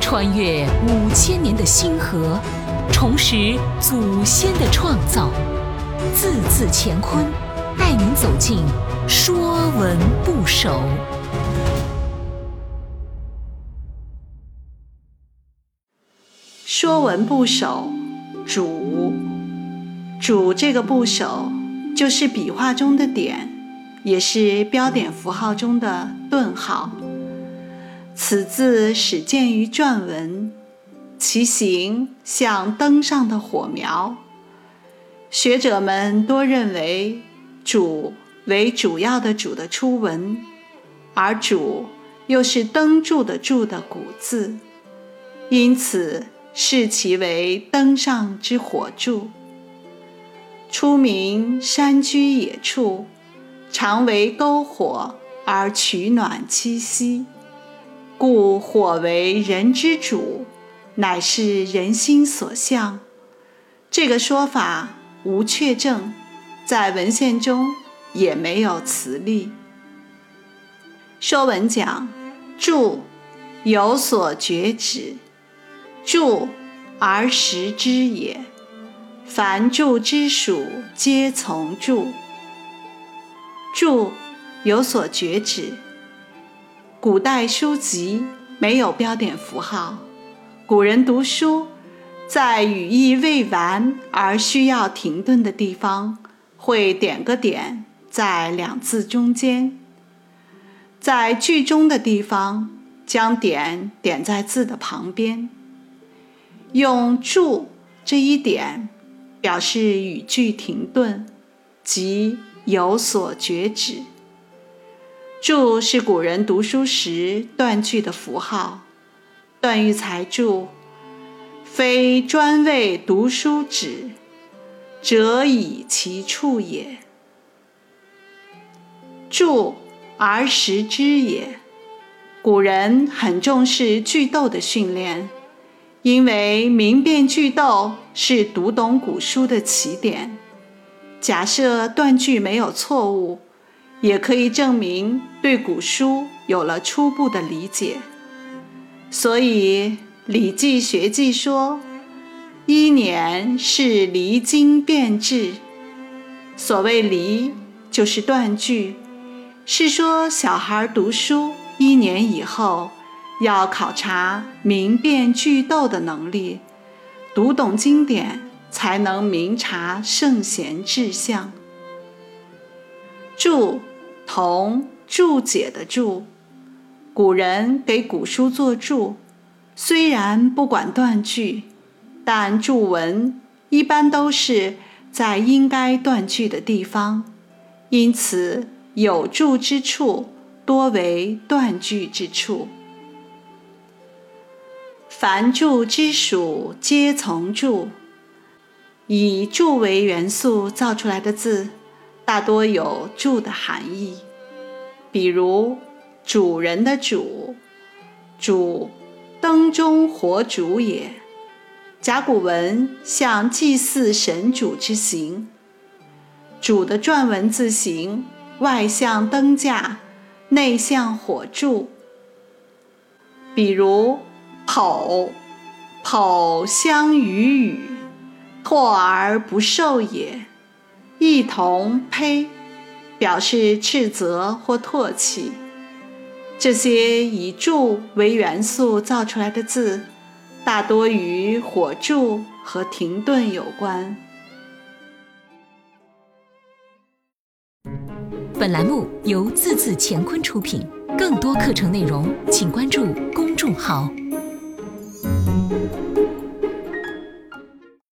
穿越五千年的星河，重拾祖先的创造，字字乾坤，带您走进《说文不首》。《说文不首》主，主这个部首，就是笔画中的点，也是标点符号中的顿号。此字始见于篆文，其形像灯上的火苗。学者们多认为“主”为主要的“主”的初文，而“主”又是灯柱的“柱”的古字，因此视其为灯上之火柱。初名山居野处，常为篝火而取暖栖息。故火为人之主，乃是人心所向。这个说法无确证，在文献中也没有词例。《说文》讲：“柱，有所觉止。柱，而食之也。凡柱之属，皆从柱。柱，有所觉止。”古代书籍没有标点符号，古人读书在语义未完而需要停顿的地方，会点个点在两字中间，在句中的地方将点点在字的旁边，用注这一点表示语句停顿，即有所觉止。注是古人读书时断句的符号，段玉裁注：“非专为读书止，则以其处也。注而识之也。”古人很重视句读的训练，因为明辨句读是读懂古书的起点。假设断句没有错误。也可以证明对古书有了初步的理解，所以《礼记学记》说：“一年是离经变质。”所谓“离”，就是断句，是说小孩读书一年以后要考察明辨句读的能力，读懂经典才能明察圣贤志向。注。同注解的注，古人给古书作注，虽然不管断句，但注文一般都是在应该断句的地方，因此有注之处多为断句之处。凡注之属，皆从注。以注为元素造出来的字。大多有“主”的含义，比如“主人”的“主”，“主”灯中火主也。甲骨文像祭祀神主之形，“主”的篆文字形外像灯架，内像火柱。比如“剖”，“剖相与语，唾而不受也。”一同呸，表示斥责或唾弃。这些以柱为元素造出来的字，大多与火柱和停顿有关。本栏目由字字乾坤出品，更多课程内容请关注公众号。